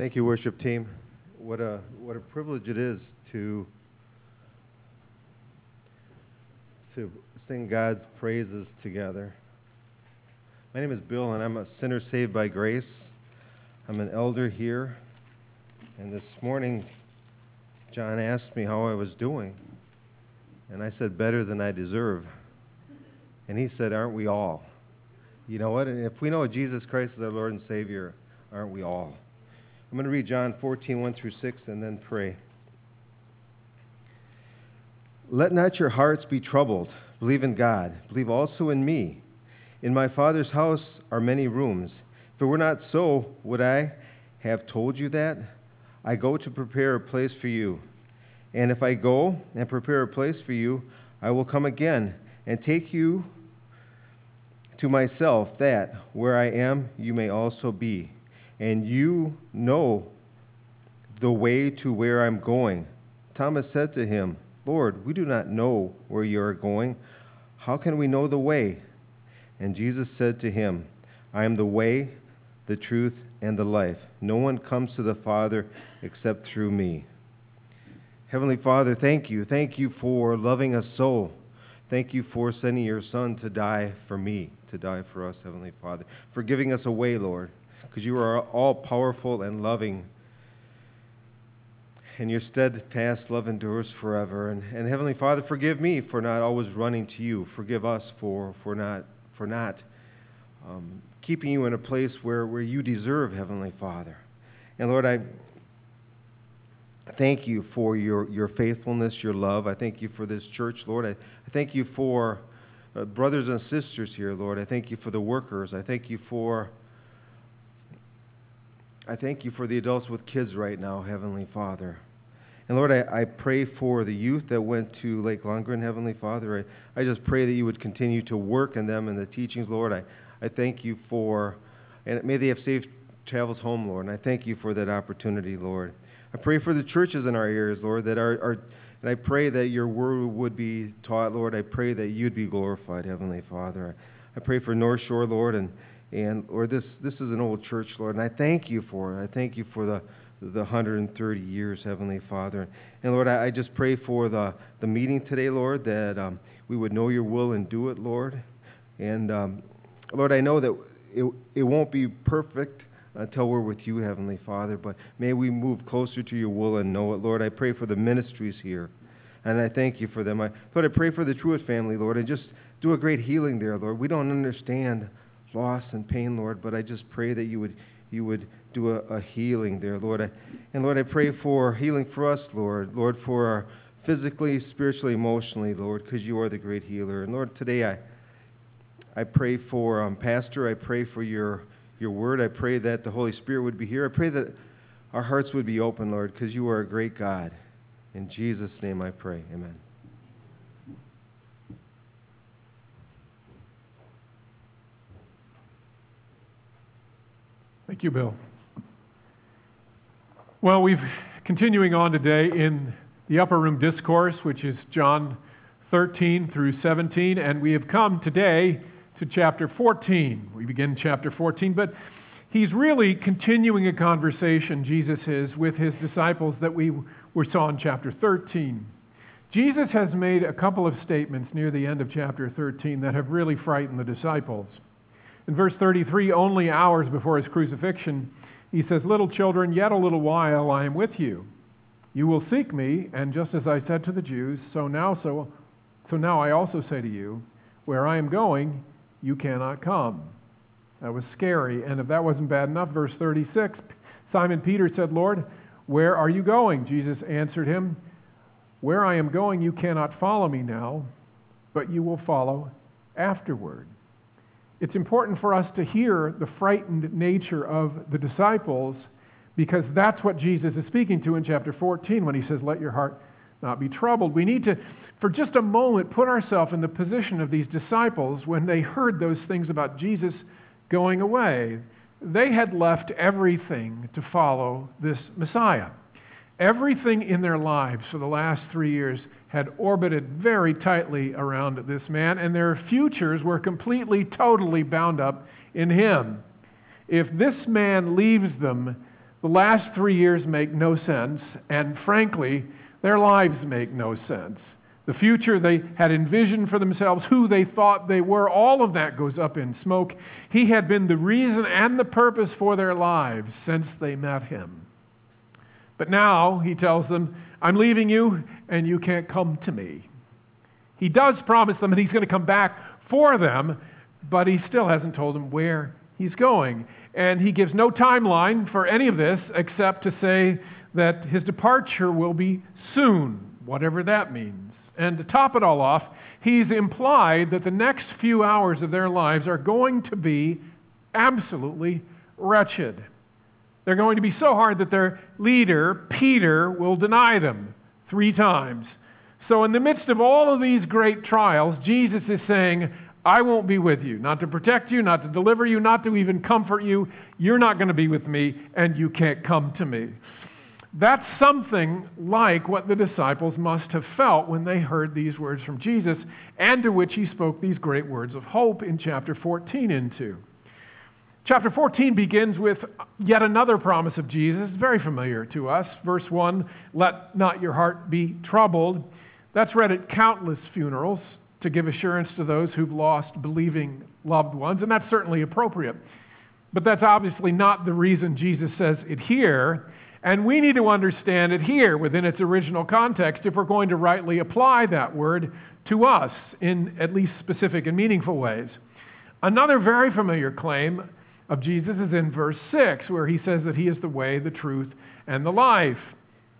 Thank you, worship team. What a, what a privilege it is to, to sing God's praises together. My name is Bill, and I'm a sinner saved by grace. I'm an elder here. And this morning, John asked me how I was doing. And I said, better than I deserve. And he said, Aren't we all? You know what? And if we know Jesus Christ is our Lord and Savior, aren't we all? I'm going to read John 14, 1 through 6, and then pray. Let not your hearts be troubled. Believe in God. Believe also in me. In my Father's house are many rooms. If it were not so, would I have told you that? I go to prepare a place for you. And if I go and prepare a place for you, I will come again and take you to myself, that where I am, you may also be and you know the way to where I'm going. Thomas said to him, Lord, we do not know where you are going. How can we know the way? And Jesus said to him, I am the way, the truth, and the life. No one comes to the Father except through me. Heavenly Father, thank you. Thank you for loving us so. Thank you for sending your Son to die for me, to die for us, Heavenly Father, for giving us a way, Lord because you are all powerful and loving. And your steadfast love endures forever. And, and Heavenly Father, forgive me for not always running to you. Forgive us for, for not, for not um, keeping you in a place where, where you deserve, Heavenly Father. And Lord, I thank you for your, your faithfulness, your love. I thank you for this church, Lord. I, I thank you for uh, brothers and sisters here, Lord. I thank you for the workers. I thank you for I thank you for the adults with kids right now, Heavenly Father. And Lord, I, I pray for the youth that went to Lake Lundgren, Heavenly Father. I, I just pray that you would continue to work in them and the teachings, Lord. I, I thank you for, and may they have safe travels home, Lord. And I thank you for that opportunity, Lord. I pray for the churches in our areas, Lord, that are, are and I pray that your word would be taught, Lord. I pray that you'd be glorified, Heavenly Father. I pray for North Shore, Lord, and and Lord, this, this is an old church, Lord, and I thank you for it. I thank you for the, the 130 years, Heavenly Father. And Lord, I, I just pray for the, the meeting today, Lord, that um, we would know your will and do it, Lord. And um, Lord, I know that it, it won't be perfect until we're with you, Heavenly Father, but may we move closer to your will and know it, Lord. I pray for the ministries here, and I thank you for them. I, Lord, I pray for the Truitt family, Lord, and just do a great healing there, Lord. We don't understand loss and pain, Lord, but I just pray that you would, you would do a, a healing there, Lord. I, and Lord, I pray for healing for us, Lord. Lord, for our physically, spiritually, emotionally, Lord, because you are the great healer. And Lord, today I, I pray for um, Pastor. I pray for your, your word. I pray that the Holy Spirit would be here. I pray that our hearts would be open, Lord, because you are a great God. In Jesus' name I pray. Amen. Thank you, Bill. Well, we've continuing on today in the upper room discourse, which is John 13 through 17, and we have come today to chapter 14. We begin chapter 14, but he's really continuing a conversation, Jesus is, with his disciples that we were saw in chapter 13. Jesus has made a couple of statements near the end of chapter 13 that have really frightened the disciples. In verse 33, only hours before his crucifixion, he says, Little children, yet a little while I am with you. You will seek me, and just as I said to the Jews, so now so so now I also say to you, where I am going, you cannot come. That was scary. And if that wasn't bad enough, verse 36, Simon Peter said, Lord, where are you going? Jesus answered him, Where I am going, you cannot follow me now, but you will follow afterward it's important for us to hear the frightened nature of the disciples because that's what Jesus is speaking to in chapter 14 when he says, Let your heart not be troubled. We need to, for just a moment, put ourselves in the position of these disciples when they heard those things about Jesus going away. They had left everything to follow this Messiah. Everything in their lives for the last three years had orbited very tightly around this man, and their futures were completely, totally bound up in him. If this man leaves them, The last three years make no sense, and frankly, their lives make no sense. The future they had envisioned for themselves, who they thought they were, all of that goes up in smoke. He had been the reason and the purpose for their lives since they met him. But now he tells them, I'm leaving you, and you can't come to me. He does promise them that he's going to come back for them, but he still hasn't told them where he's going. And he gives no timeline for any of this except to say that his departure will be soon, whatever that means. And to top it all off, he's implied that the next few hours of their lives are going to be absolutely wretched. They're going to be so hard that their leader, Peter, will deny them three times. So, in the midst of all of these great trials, Jesus is saying, I won't be with you, not to protect you, not to deliver you, not to even comfort you. You're not going to be with me, and you can't come to me. That's something like what the disciples must have felt when they heard these words from Jesus, and to which he spoke these great words of hope in chapter 14 into. Chapter 14 begins with yet another promise of Jesus, very familiar to us. Verse 1 Let not your heart be troubled. That's read at countless funerals to give assurance to those who've lost believing loved ones, and that's certainly appropriate. But that's obviously not the reason Jesus says it here. And we need to understand it here within its original context if we're going to rightly apply that word to us in at least specific and meaningful ways. Another very familiar claim of Jesus is in verse 6, where he says that he is the way, the truth, and the life.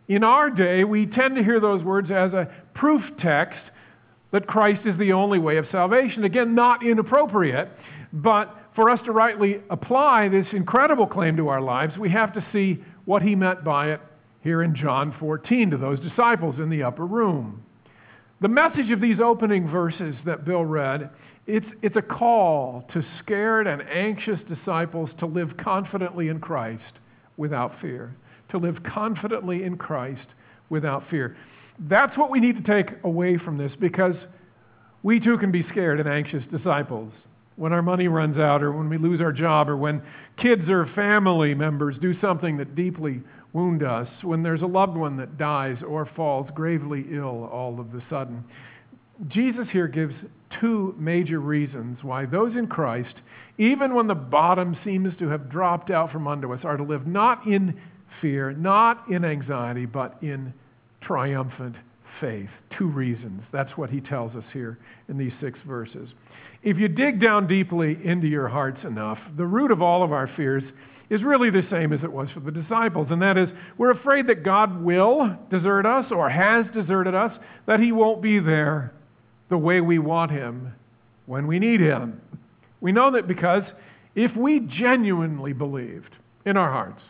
In our day, we tend to hear those words as a proof text that Christ is the only way of salvation. Again, not inappropriate, but for us to rightly apply this incredible claim to our lives, we have to see what he meant by it here in John 14 to those disciples in the upper room. The message of these opening verses that Bill read, it's, it's a call to scared and anxious disciples to live confidently in Christ without fear. To live confidently in Christ without fear. That's what we need to take away from this because we too can be scared and anxious disciples when our money runs out or when we lose our job or when kids or family members do something that deeply wound us, when there's a loved one that dies or falls gravely ill all of a sudden. Jesus here gives two major reasons why those in Christ, even when the bottom seems to have dropped out from under us, are to live not in fear, not in anxiety, but in triumphant faith. Two reasons. That's what he tells us here in these six verses. If you dig down deeply into your hearts enough, the root of all of our fears is really the same as it was for the disciples, and that is we're afraid that God will desert us or has deserted us, that he won't be there the way we want him when we need him. We know that because if we genuinely believed in our hearts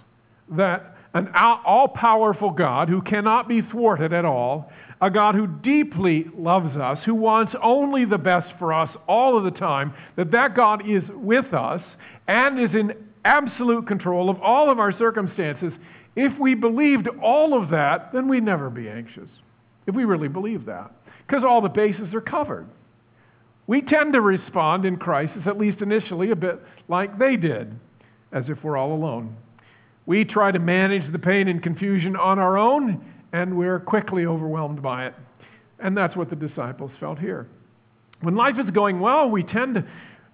that an all powerful God who cannot be thwarted at all, a God who deeply loves us, who wants only the best for us all of the time, that that God is with us and is in absolute control of all of our circumstances. If we believed all of that, then we'd never be anxious. If we really believe that, because all the bases are covered. We tend to respond in crisis, at least initially, a bit like they did, as if we're all alone. We try to manage the pain and confusion on our own, and we're quickly overwhelmed by it. And that's what the disciples felt here. When life is going well, we tend to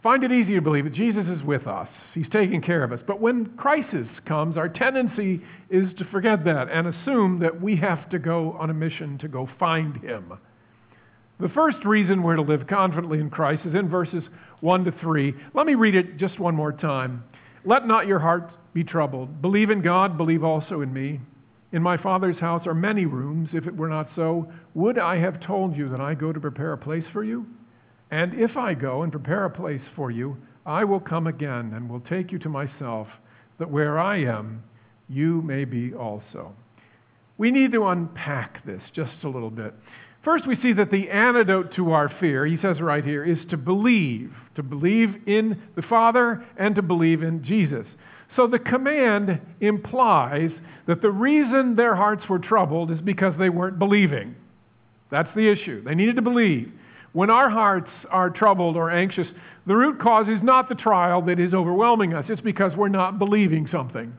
find it easy to believe that Jesus is with us. He's taking care of us. But when crisis comes, our tendency is to forget that and assume that we have to go on a mission to go find him. The first reason we're to live confidently in Christ is in verses 1 to 3. Let me read it just one more time. Let not your heart be troubled. Believe in God, believe also in me. In my Father's house are many rooms. If it were not so, would I have told you that I go to prepare a place for you? And if I go and prepare a place for you, I will come again and will take you to myself, that where I am, you may be also. We need to unpack this just a little bit. First, we see that the antidote to our fear, he says right here, is to believe, to believe in the Father and to believe in Jesus. So the command implies that the reason their hearts were troubled is because they weren't believing. That's the issue. They needed to believe. When our hearts are troubled or anxious, the root cause is not the trial that is overwhelming us, it's because we're not believing something.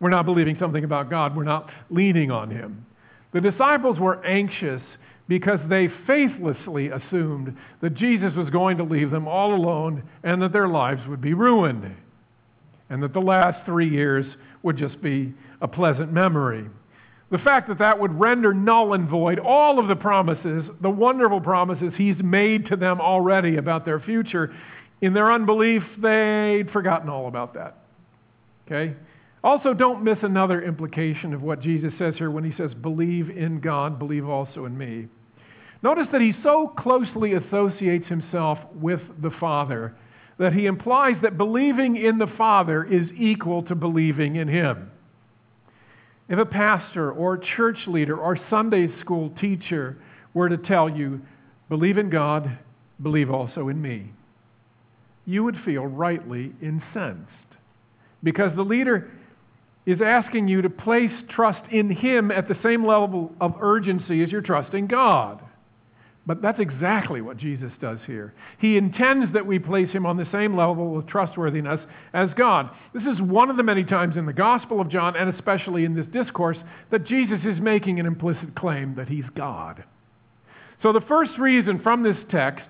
We're not believing something about God. We're not leaning on Him. The disciples were anxious because they faithlessly assumed that Jesus was going to leave them all alone and that their lives would be ruined and that the last three years would just be a pleasant memory. The fact that that would render null and void all of the promises, the wonderful promises he's made to them already about their future, in their unbelief, they'd forgotten all about that. Okay? Also, don't miss another implication of what Jesus says here when he says, Believe in God, believe also in me. Notice that he so closely associates himself with the Father that he implies that believing in the Father is equal to believing in him. If a pastor or church leader or Sunday school teacher were to tell you, believe in God, believe also in me, you would feel rightly incensed because the leader is asking you to place trust in him at the same level of urgency as you're trusting God. But that's exactly what Jesus does here. He intends that we place him on the same level of trustworthiness as God. This is one of the many times in the Gospel of John, and especially in this discourse, that Jesus is making an implicit claim that he's God. So, the first reason from this text,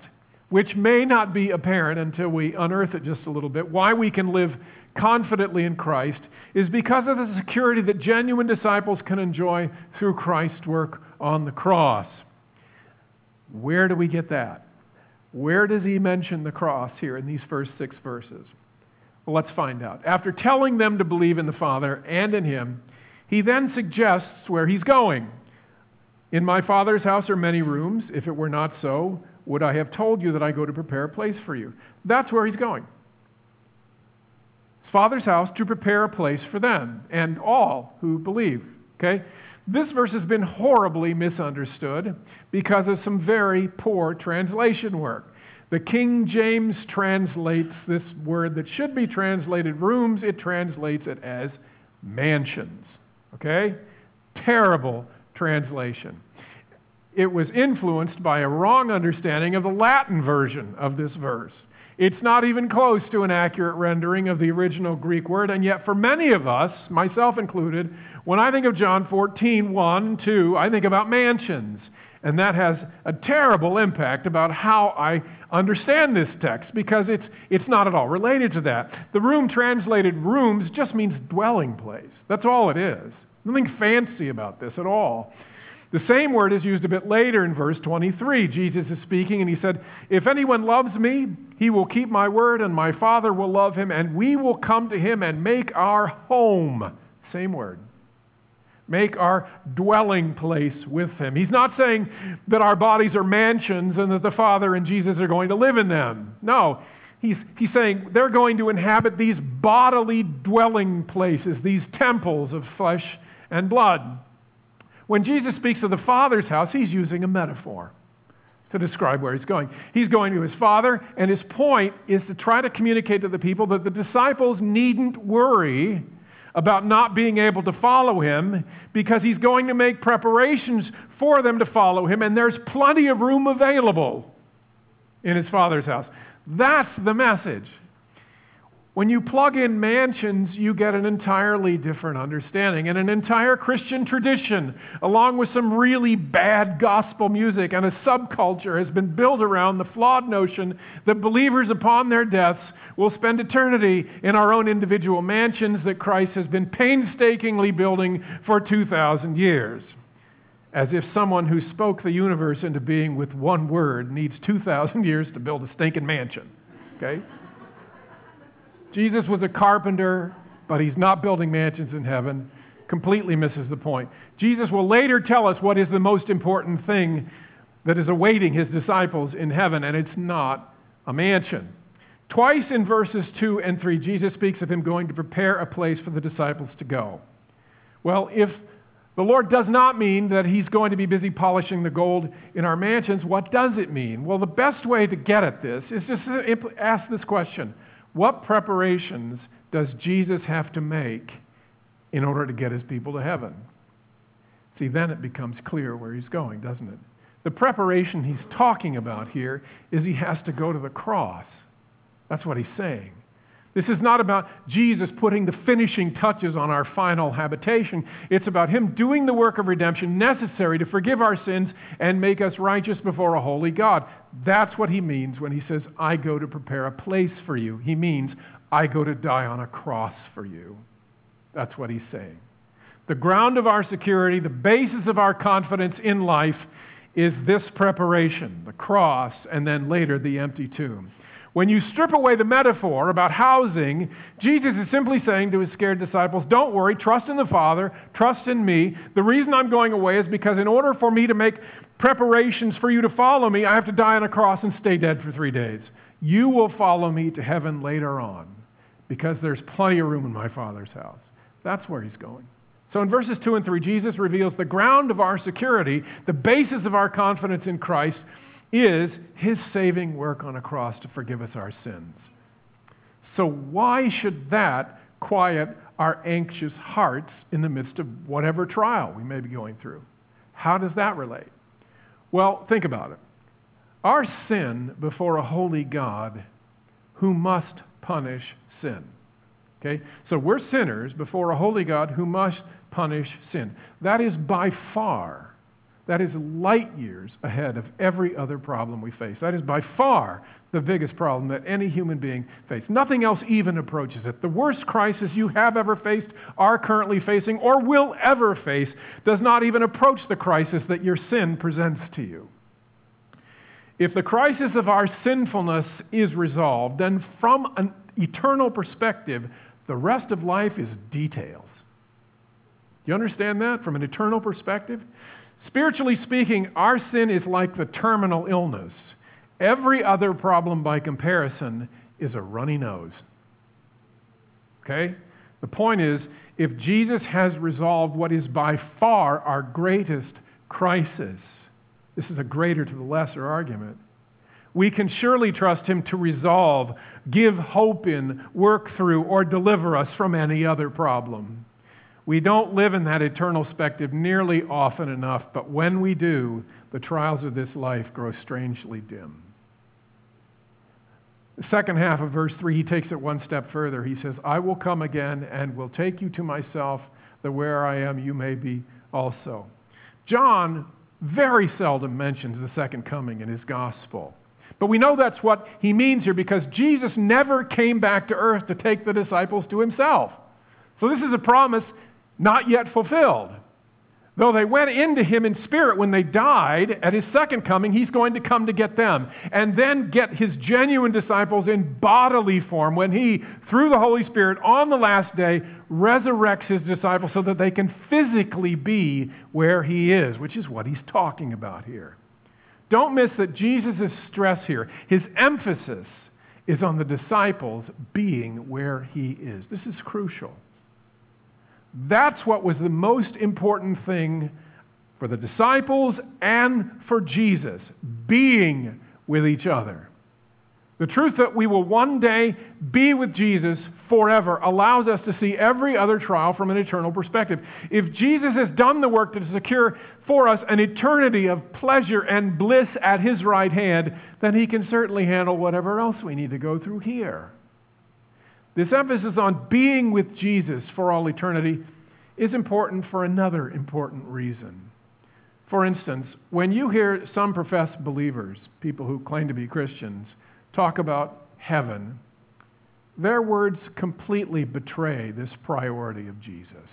which may not be apparent until we unearth it just a little bit, why we can live confidently in Christ is because of the security that genuine disciples can enjoy through Christ's work on the cross. Where do we get that? Where does he mention the cross here in these first six verses? Well, let's find out. After telling them to believe in the Father and in him, he then suggests where he's going. In my Father's house are many rooms. If it were not so, would I have told you that I go to prepare a place for you? That's where he's going. His Father's house to prepare a place for them and all who believe. Okay? This verse has been horribly misunderstood because of some very poor translation work. The King James translates this word that should be translated rooms, it translates it as mansions. Okay? Terrible translation. It was influenced by a wrong understanding of the Latin version of this verse. It's not even close to an accurate rendering of the original Greek word, and yet for many of us, myself included, when I think of John 14, 1, 2, I think about mansions. And that has a terrible impact about how I understand this text because it's, it's not at all related to that. The room translated rooms just means dwelling place. That's all it is. Nothing fancy about this at all. The same word is used a bit later in verse 23. Jesus is speaking and he said, If anyone loves me, he will keep my word, and my Father will love him, and we will come to him and make our home. Same word make our dwelling place with him. He's not saying that our bodies are mansions and that the Father and Jesus are going to live in them. No, he's, he's saying they're going to inhabit these bodily dwelling places, these temples of flesh and blood. When Jesus speaks of the Father's house, he's using a metaphor to describe where he's going. He's going to his Father, and his point is to try to communicate to the people that the disciples needn't worry about not being able to follow him because he's going to make preparations for them to follow him, and there's plenty of room available in his father's house. That's the message. When you plug in mansions, you get an entirely different understanding and an entire Christian tradition, along with some really bad gospel music and a subculture, has been built around the flawed notion that believers upon their deaths will spend eternity in our own individual mansions that Christ has been painstakingly building for 2,000 years. As if someone who spoke the universe into being with one word needs 2,000 years to build a stinking mansion. Okay? Jesus was a carpenter, but he's not building mansions in heaven. Completely misses the point. Jesus will later tell us what is the most important thing that is awaiting his disciples in heaven, and it's not a mansion. Twice in verses 2 and 3, Jesus speaks of him going to prepare a place for the disciples to go. Well, if the Lord does not mean that he's going to be busy polishing the gold in our mansions, what does it mean? Well, the best way to get at this is just to ask this question what preparations does Jesus have to make in order to get his people to heaven? See, then it becomes clear where he's going, doesn't it? The preparation he's talking about here is he has to go to the cross. That's what he's saying. This is not about Jesus putting the finishing touches on our final habitation. It's about Him doing the work of redemption necessary to forgive our sins and make us righteous before a holy God. That's what He means when He says, I go to prepare a place for you. He means, I go to die on a cross for you. That's what He's saying. The ground of our security, the basis of our confidence in life, is this preparation the cross, and then later the empty tomb. When you strip away the metaphor about housing, Jesus is simply saying to his scared disciples, Don't worry, trust in the Father, trust in me. The reason I'm going away is because in order for me to make preparations for you to follow me, I have to die on a cross and stay dead for three days. You will follow me to heaven later on because there's plenty of room in my Father's house. That's where he's going. So in verses 2 and 3, Jesus reveals the ground of our security, the basis of our confidence in Christ is his saving work on a cross to forgive us our sins. So, why should that quiet our anxious hearts in the midst of whatever trial we may be going through? How does that relate? Well, think about it. Our sin before a holy God who must punish sin. Okay? So we're sinners before a holy God who must punish sin. That is by far that is light years ahead of every other problem we face. That is by far the biggest problem that any human being faces. Nothing else even approaches it. The worst crisis you have ever faced, are currently facing, or will ever face does not even approach the crisis that your sin presents to you. If the crisis of our sinfulness is resolved, then from an eternal perspective, the rest of life is details. You understand that from an eternal perspective? Spiritually speaking, our sin is like the terminal illness. Every other problem, by comparison, is a runny nose. Okay? The point is, if Jesus has resolved what is by far our greatest crisis, this is a greater to the lesser argument, we can surely trust him to resolve, give hope in, work through, or deliver us from any other problem. We don't live in that eternal perspective nearly often enough, but when we do, the trials of this life grow strangely dim. The second half of verse 3, he takes it one step further. He says, I will come again and will take you to myself, that where I am, you may be also. John very seldom mentions the second coming in his gospel. But we know that's what he means here because Jesus never came back to earth to take the disciples to himself. So this is a promise not yet fulfilled. Though they went into him in spirit when they died, at his second coming, he's going to come to get them and then get his genuine disciples in bodily form when he, through the Holy Spirit, on the last day, resurrects his disciples so that they can physically be where he is, which is what he's talking about here. Don't miss that Jesus' stress here, his emphasis is on the disciples being where he is. This is crucial. That's what was the most important thing for the disciples and for Jesus being with each other. The truth that we will one day be with Jesus forever allows us to see every other trial from an eternal perspective. If Jesus has done the work to secure for us an eternity of pleasure and bliss at his right hand, then he can certainly handle whatever else we need to go through here. This emphasis on being with Jesus for all eternity is important for another important reason. For instance, when you hear some professed believers, people who claim to be Christians, talk about heaven, their words completely betray this priority of Jesus.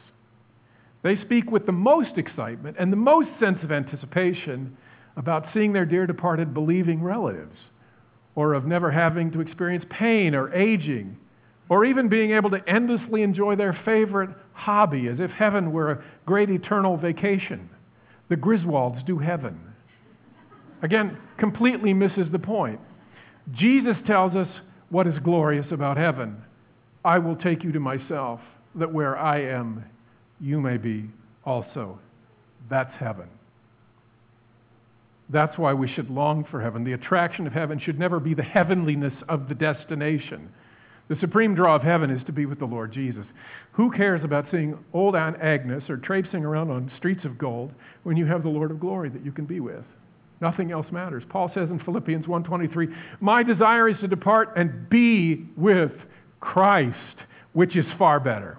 They speak with the most excitement and the most sense of anticipation about seeing their dear departed believing relatives, or of never having to experience pain or aging or even being able to endlessly enjoy their favorite hobby as if heaven were a great eternal vacation. The Griswolds do heaven. Again, completely misses the point. Jesus tells us what is glorious about heaven. I will take you to myself, that where I am, you may be also. That's heaven. That's why we should long for heaven. The attraction of heaven should never be the heavenliness of the destination. The supreme draw of heaven is to be with the Lord Jesus. Who cares about seeing old Aunt Agnes or traipsing around on streets of gold when you have the Lord of glory that you can be with? Nothing else matters. Paul says in Philippians 1:23, "My desire is to depart and be with Christ, which is far better.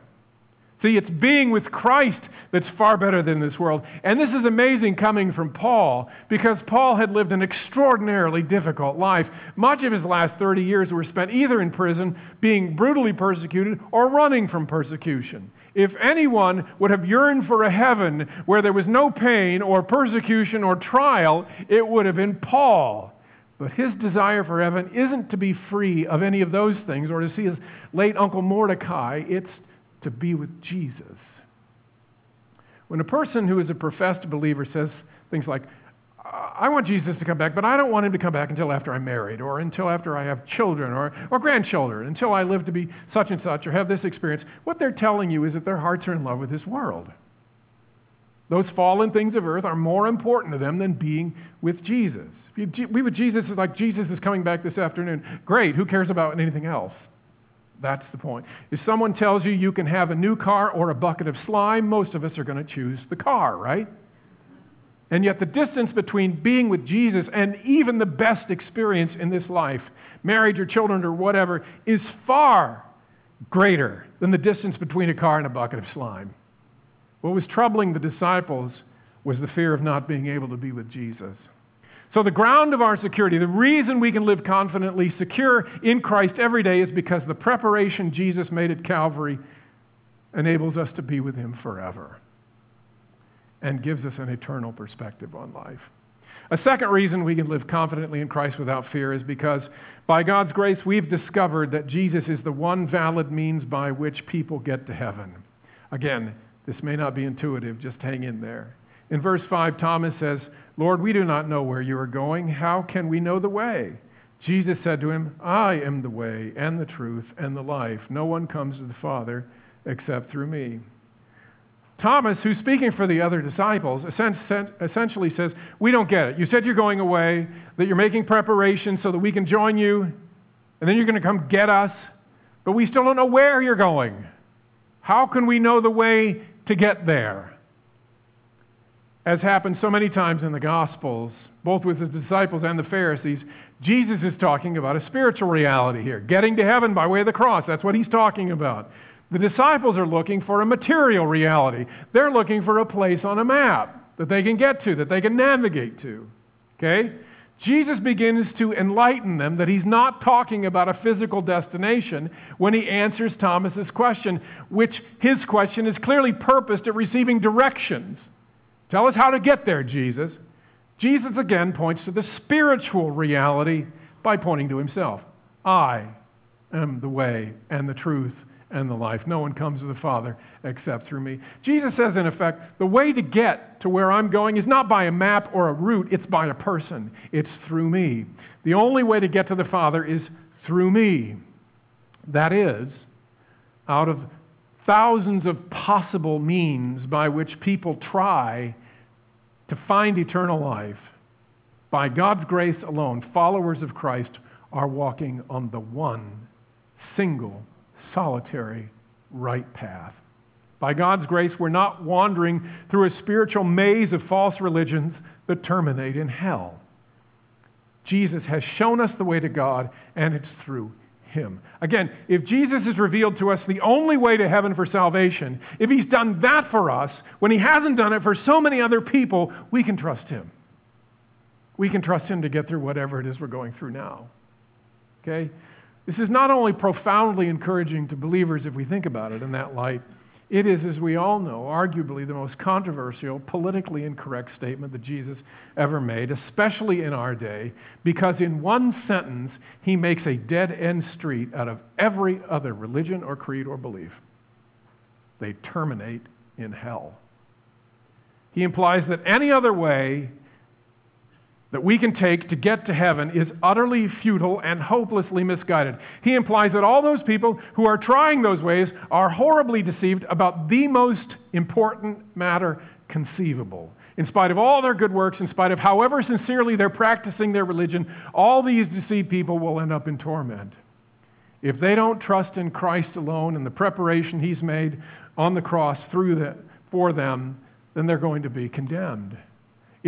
See, it's being with Christ that's far better than this world. And this is amazing coming from Paul because Paul had lived an extraordinarily difficult life. Much of his last 30 years were spent either in prison, being brutally persecuted, or running from persecution. If anyone would have yearned for a heaven where there was no pain or persecution or trial, it would have been Paul. But his desire for heaven isn't to be free of any of those things or to see his late uncle Mordecai. It's to be with Jesus. When a person who is a professed believer says things like, I want Jesus to come back, but I don't want him to come back until after I'm married, or until after I have children or, or grandchildren, until I live to be such and such, or have this experience. What they're telling you is that their hearts are in love with this world. Those fallen things of earth are more important to them than being with Jesus. If you be with Jesus is like Jesus is coming back this afternoon. Great, who cares about anything else? That's the point. If someone tells you you can have a new car or a bucket of slime, most of us are going to choose the car, right? And yet, the distance between being with Jesus and even the best experience in this life, marriage or children or whatever, is far greater than the distance between a car and a bucket of slime. What was troubling the disciples was the fear of not being able to be with Jesus. So, the ground of our security, the reason we can live confidently secure in Christ every day is because the preparation Jesus made at Calvary enables us to be with Him forever and gives us an eternal perspective on life. A second reason we can live confidently in Christ without fear is because by God's grace we've discovered that Jesus is the one valid means by which people get to heaven. Again, this may not be intuitive, just hang in there. In verse 5, Thomas says, Lord, we do not know where you are going. How can we know the way? Jesus said to him, I am the way and the truth and the life. No one comes to the Father except through me. Thomas, who's speaking for the other disciples, essentially says, We don't get it. You said you're going away, that you're making preparations so that we can join you, and then you're going to come get us, but we still don't know where you're going. How can we know the way to get there? As happened so many times in the Gospels, both with the disciples and the Pharisees, Jesus is talking about a spiritual reality here, getting to heaven by way of the cross. That's what he's talking about. The disciples are looking for a material reality. They're looking for a place on a map that they can get to, that they can navigate to. Okay? Jesus begins to enlighten them that he's not talking about a physical destination when he answers Thomas's question, which his question is clearly purposed at receiving directions. Tell us how to get there, Jesus. Jesus again points to the spiritual reality by pointing to himself. I am the way and the truth and the life. No one comes to the Father except through me. Jesus says, in effect, the way to get to where I'm going is not by a map or a route, it's by a person. It's through me. The only way to get to the Father is through me. That is, out of thousands of possible means by which people try to find eternal life. By God's grace alone, followers of Christ are walking on the one, single, solitary, right path. By God's grace, we're not wandering through a spiritual maze of false religions that terminate in hell. Jesus has shown us the way to God, and it's through him. Again, if Jesus has revealed to us the only way to heaven for salvation, if he's done that for us when he hasn't done it for so many other people, we can trust him. We can trust him to get through whatever it is we're going through now. Okay? This is not only profoundly encouraging to believers if we think about it in that light, it is, as we all know, arguably the most controversial, politically incorrect statement that Jesus ever made, especially in our day, because in one sentence, he makes a dead end street out of every other religion or creed or belief. They terminate in hell. He implies that any other way that we can take to get to heaven is utterly futile and hopelessly misguided. He implies that all those people who are trying those ways are horribly deceived about the most important matter conceivable. In spite of all their good works, in spite of however sincerely they're practicing their religion, all these deceived people will end up in torment. If they don't trust in Christ alone and the preparation He's made on the cross through the, for them, then they're going to be condemned.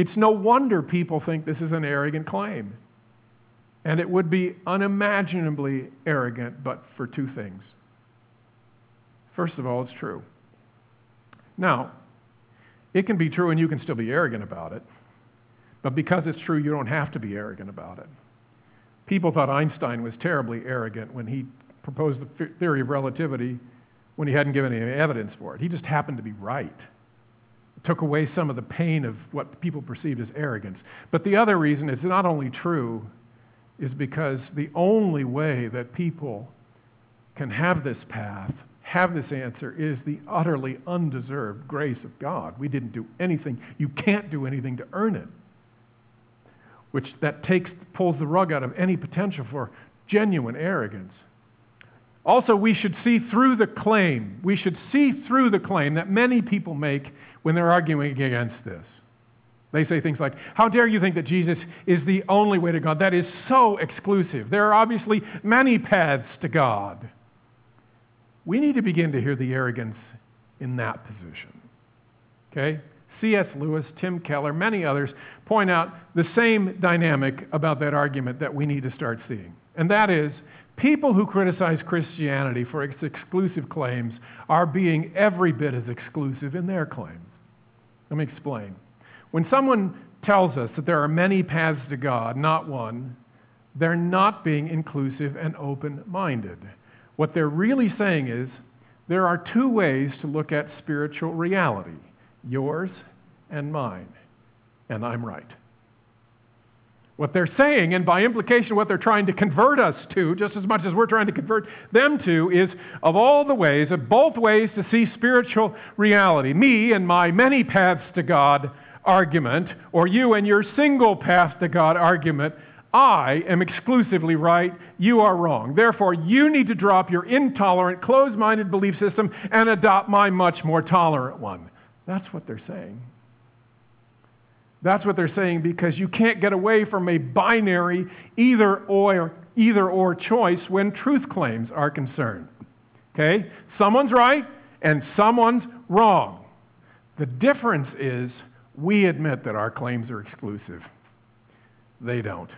It's no wonder people think this is an arrogant claim. And it would be unimaginably arrogant, but for two things. First of all, it's true. Now, it can be true and you can still be arrogant about it, but because it's true, you don't have to be arrogant about it. People thought Einstein was terribly arrogant when he proposed the theory of relativity when he hadn't given any evidence for it. He just happened to be right. Took away some of the pain of what people perceived as arrogance. But the other reason is not only true, is because the only way that people can have this path, have this answer, is the utterly undeserved grace of God. We didn't do anything. You can't do anything to earn it. Which that takes, pulls the rug out of any potential for genuine arrogance. Also, we should see through the claim. We should see through the claim that many people make when they're arguing against this. They say things like, How dare you think that Jesus is the only way to God? That is so exclusive. There are obviously many paths to God. We need to begin to hear the arrogance in that position. Okay? C.S. Lewis, Tim Keller, many others point out the same dynamic about that argument that we need to start seeing. And that is, people who criticize Christianity for its exclusive claims are being every bit as exclusive in their claims. Let me explain. When someone tells us that there are many paths to God, not one, they're not being inclusive and open minded. What they're really saying is there are two ways to look at spiritual reality yours and mine, and I'm right. What they're saying, and by implication, what they're trying to convert us to, just as much as we're trying to convert them to, is of all the ways, of both ways to see spiritual reality, me and my many paths to God argument, or you and your single path to God argument, I am exclusively right, you are wrong. Therefore, you need to drop your intolerant, closed minded belief system and adopt my much more tolerant one. That's what they're saying. That's what they're saying because you can't get away from a binary either or, either or choice when truth claims are concerned. Okay? Someone's right and someone's wrong. The difference is we admit that our claims are exclusive. They don't.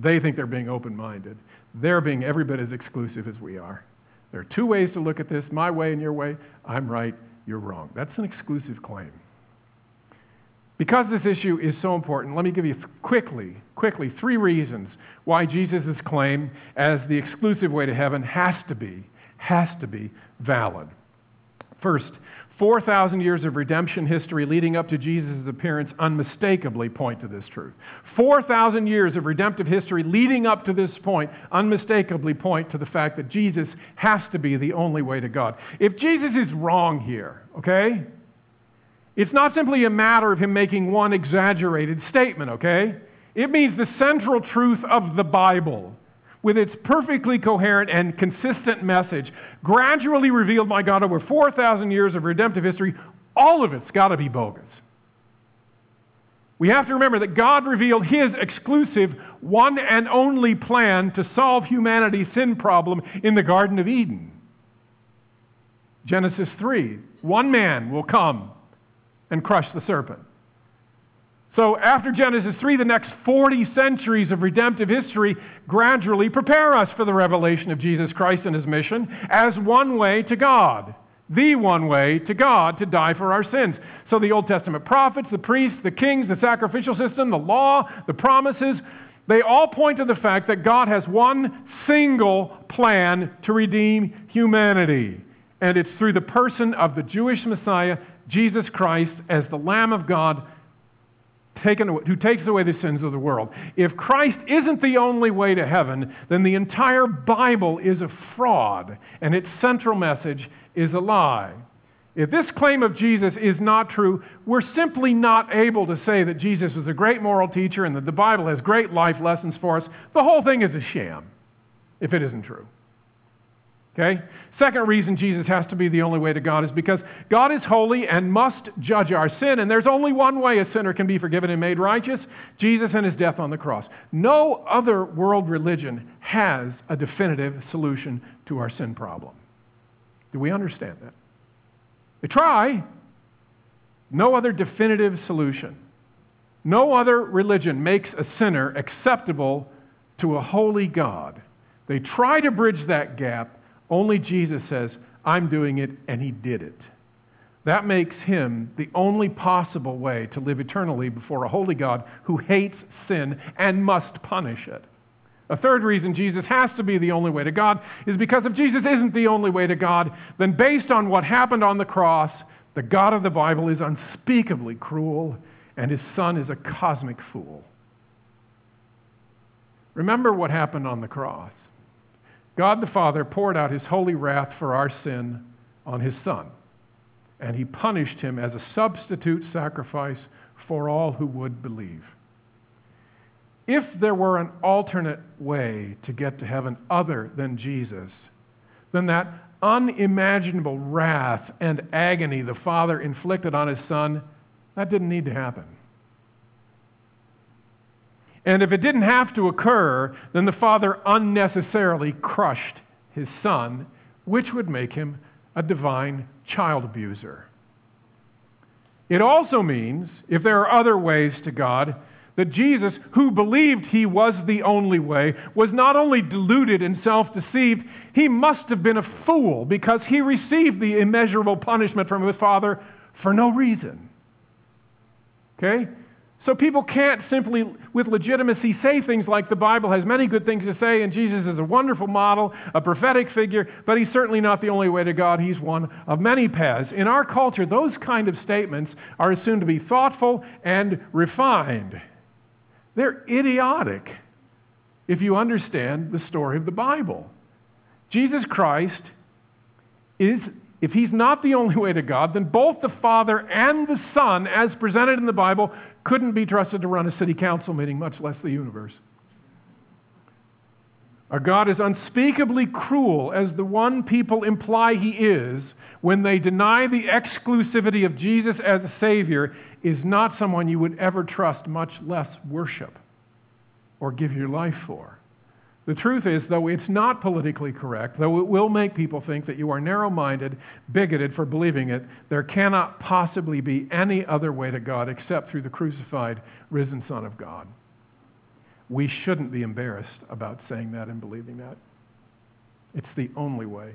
They think they're being open minded. They're being every bit as exclusive as we are. There are two ways to look at this my way and your way. I'm right, you're wrong. That's an exclusive claim. Because this issue is so important, let me give you quickly, quickly, three reasons why Jesus' claim as the exclusive way to heaven has to be, has to be valid. First, 4,000 years of redemption history leading up to Jesus' appearance unmistakably point to this truth. 4,000 years of redemptive history leading up to this point unmistakably point to the fact that Jesus has to be the only way to God. If Jesus is wrong here, okay, it's not simply a matter of him making one exaggerated statement, okay? It means the central truth of the Bible, with its perfectly coherent and consistent message, gradually revealed by God over 4,000 years of redemptive history, all of it's got to be bogus. We have to remember that God revealed his exclusive, one and only plan to solve humanity's sin problem in the Garden of Eden. Genesis 3 one man will come and crush the serpent. So, after Genesis 3, the next 40 centuries of redemptive history gradually prepare us for the revelation of Jesus Christ and his mission as one way to God, the one way to God to die for our sins. So, the Old Testament prophets, the priests, the kings, the sacrificial system, the law, the promises, they all point to the fact that God has one single plan to redeem humanity. And it's through the person of the Jewish Messiah, Jesus Christ as the Lamb of God taken, who takes away the sins of the world. If Christ isn't the only way to heaven, then the entire Bible is a fraud and its central message is a lie. If this claim of Jesus is not true, we're simply not able to say that Jesus was a great moral teacher and that the Bible has great life lessons for us. The whole thing is a sham if it isn't true. Okay? Second reason Jesus has to be the only way to God is because God is holy and must judge our sin, and there's only one way a sinner can be forgiven and made righteous Jesus and his death on the cross. No other world religion has a definitive solution to our sin problem. Do we understand that? They try. No other definitive solution. No other religion makes a sinner acceptable to a holy God. They try to bridge that gap. Only Jesus says, I'm doing it, and he did it. That makes him the only possible way to live eternally before a holy God who hates sin and must punish it. A third reason Jesus has to be the only way to God is because if Jesus isn't the only way to God, then based on what happened on the cross, the God of the Bible is unspeakably cruel and his son is a cosmic fool. Remember what happened on the cross. God the Father poured out his holy wrath for our sin on his son, and he punished him as a substitute sacrifice for all who would believe. If there were an alternate way to get to heaven other than Jesus, then that unimaginable wrath and agony the Father inflicted on his Son, that didn't need to happen. And if it didn't have to occur, then the Father unnecessarily crushed his Son, which would make him a divine child abuser. It also means, if there are other ways to God, that Jesus, who believed he was the only way, was not only deluded and self deceived, he must have been a fool because he received the immeasurable punishment from his Father for no reason. Okay? So people can't simply, with legitimacy, say things like the Bible has many good things to say, and Jesus is a wonderful model, a prophetic figure, but he's certainly not the only way to God. He's one of many paths. In our culture, those kind of statements are assumed to be thoughtful and refined. They're idiotic if you understand the story of the Bible. Jesus Christ is, if he's not the only way to God, then both the Father and the Son, as presented in the Bible, couldn't be trusted to run a city council meeting, much less the universe. Our God is unspeakably cruel as the one people imply he is when they deny the exclusivity of Jesus as a Savior is not someone you would ever trust, much less worship or give your life for. The truth is, though it's not politically correct, though it will make people think that you are narrow minded, bigoted for believing it, there cannot possibly be any other way to God except through the crucified, risen Son of God. We shouldn't be embarrassed about saying that and believing that. It's the only way.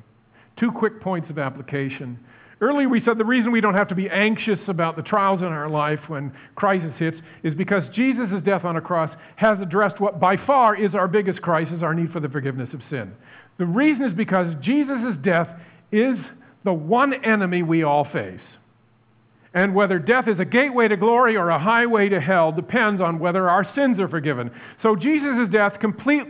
Two quick points of application. Earlier, we said the reason we don't have to be anxious about the trials in our life when crisis hits is because Jesus' death on a cross has addressed what by far is our biggest crisis our need for the forgiveness of sin. The reason is because Jesus' death is the one enemy we all face. And whether death is a gateway to glory or a highway to hell depends on whether our sins are forgiven. So Jesus' death complete,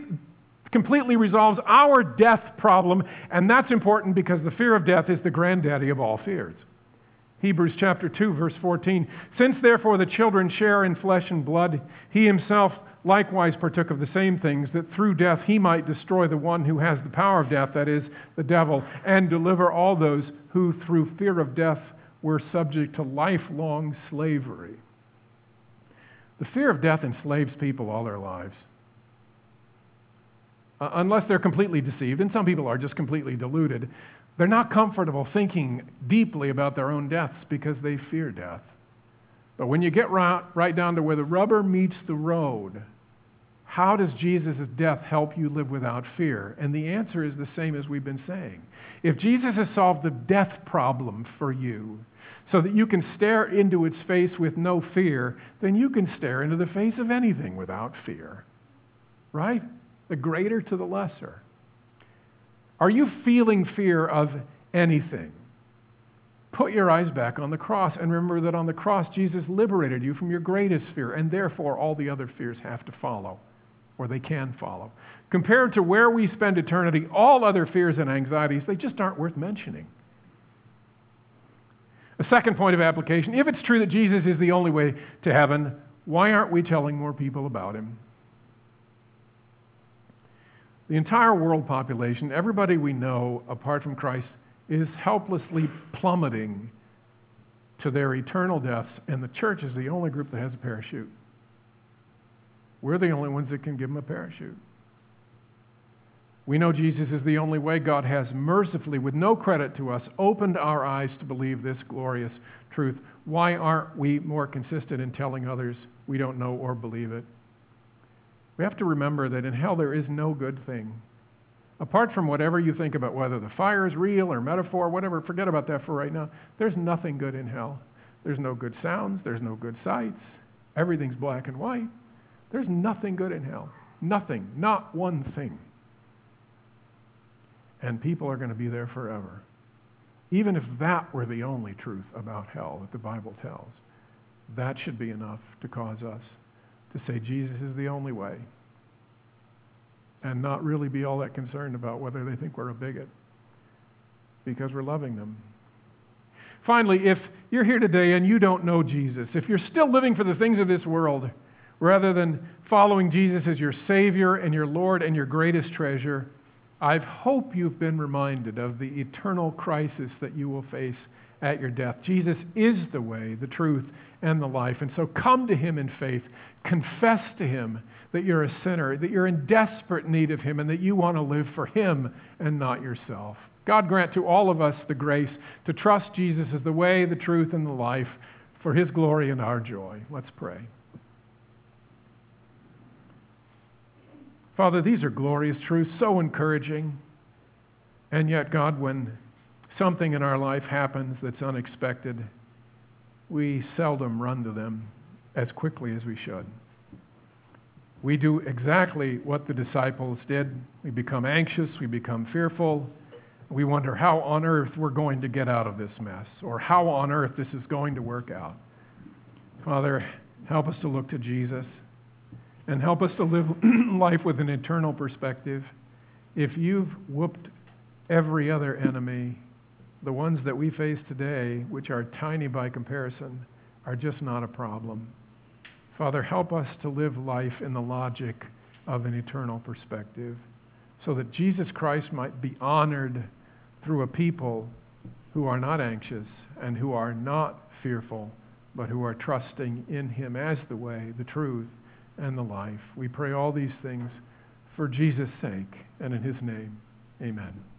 completely resolves our death problem, and that's important because the fear of death is the granddaddy of all fears. Hebrews chapter 2, verse 14. Since therefore the children share in flesh and blood, he himself likewise partook of the same things, that through death he might destroy the one who has the power of death, that is, the devil, and deliver all those who through fear of death were subject to lifelong slavery. The fear of death enslaves people all their lives. Uh, unless they're completely deceived, and some people are just completely deluded, they're not comfortable thinking deeply about their own deaths because they fear death. But when you get right, right down to where the rubber meets the road, how does Jesus' death help you live without fear? And the answer is the same as we've been saying. If Jesus has solved the death problem for you, so that you can stare into its face with no fear, then you can stare into the face of anything without fear. Right? The greater to the lesser. Are you feeling fear of anything? Put your eyes back on the cross and remember that on the cross, Jesus liberated you from your greatest fear, and therefore all the other fears have to follow, or they can follow. Compared to where we spend eternity, all other fears and anxieties, they just aren't worth mentioning. A second point of application if it's true that Jesus is the only way to heaven, why aren't we telling more people about him? The entire world population, everybody we know apart from Christ, is helplessly plummeting to their eternal deaths, and the church is the only group that has a parachute. We're the only ones that can give them a parachute. We know Jesus is the only way. God has mercifully, with no credit to us, opened our eyes to believe this glorious truth. Why aren't we more consistent in telling others we don't know or believe it? We have to remember that in hell there is no good thing. Apart from whatever you think about whether the fire is real or metaphor, whatever, forget about that for right now. There's nothing good in hell. There's no good sounds, there's no good sights. Everything's black and white. There's nothing good in hell. Nothing, not one thing. And people are going to be there forever. Even if that were the only truth about hell that the Bible tells, that should be enough to cause us to say Jesus is the only way and not really be all that concerned about whether they think we're a bigot because we're loving them. Finally, if you're here today and you don't know Jesus, if you're still living for the things of this world rather than following Jesus as your Savior and your Lord and your greatest treasure, I hope you've been reminded of the eternal crisis that you will face at your death. Jesus is the way, the truth, and the life. And so come to Him in faith. Confess to Him that you're a sinner, that you're in desperate need of Him, and that you want to live for Him and not yourself. God grant to all of us the grace to trust Jesus as the way, the truth, and the life for His glory and our joy. Let's pray. Father, these are glorious truths, so encouraging. And yet, God, when something in our life happens that's unexpected, we seldom run to them as quickly as we should. We do exactly what the disciples did. We become anxious, we become fearful. We wonder how on earth we're going to get out of this mess or how on earth this is going to work out. Father, help us to look to Jesus and help us to live life with an eternal perspective. If you've whooped every other enemy, the ones that we face today, which are tiny by comparison, are just not a problem. Father, help us to live life in the logic of an eternal perspective so that Jesus Christ might be honored through a people who are not anxious and who are not fearful, but who are trusting in Him as the way, the truth, and the life. We pray all these things for Jesus' sake and in his name. Amen.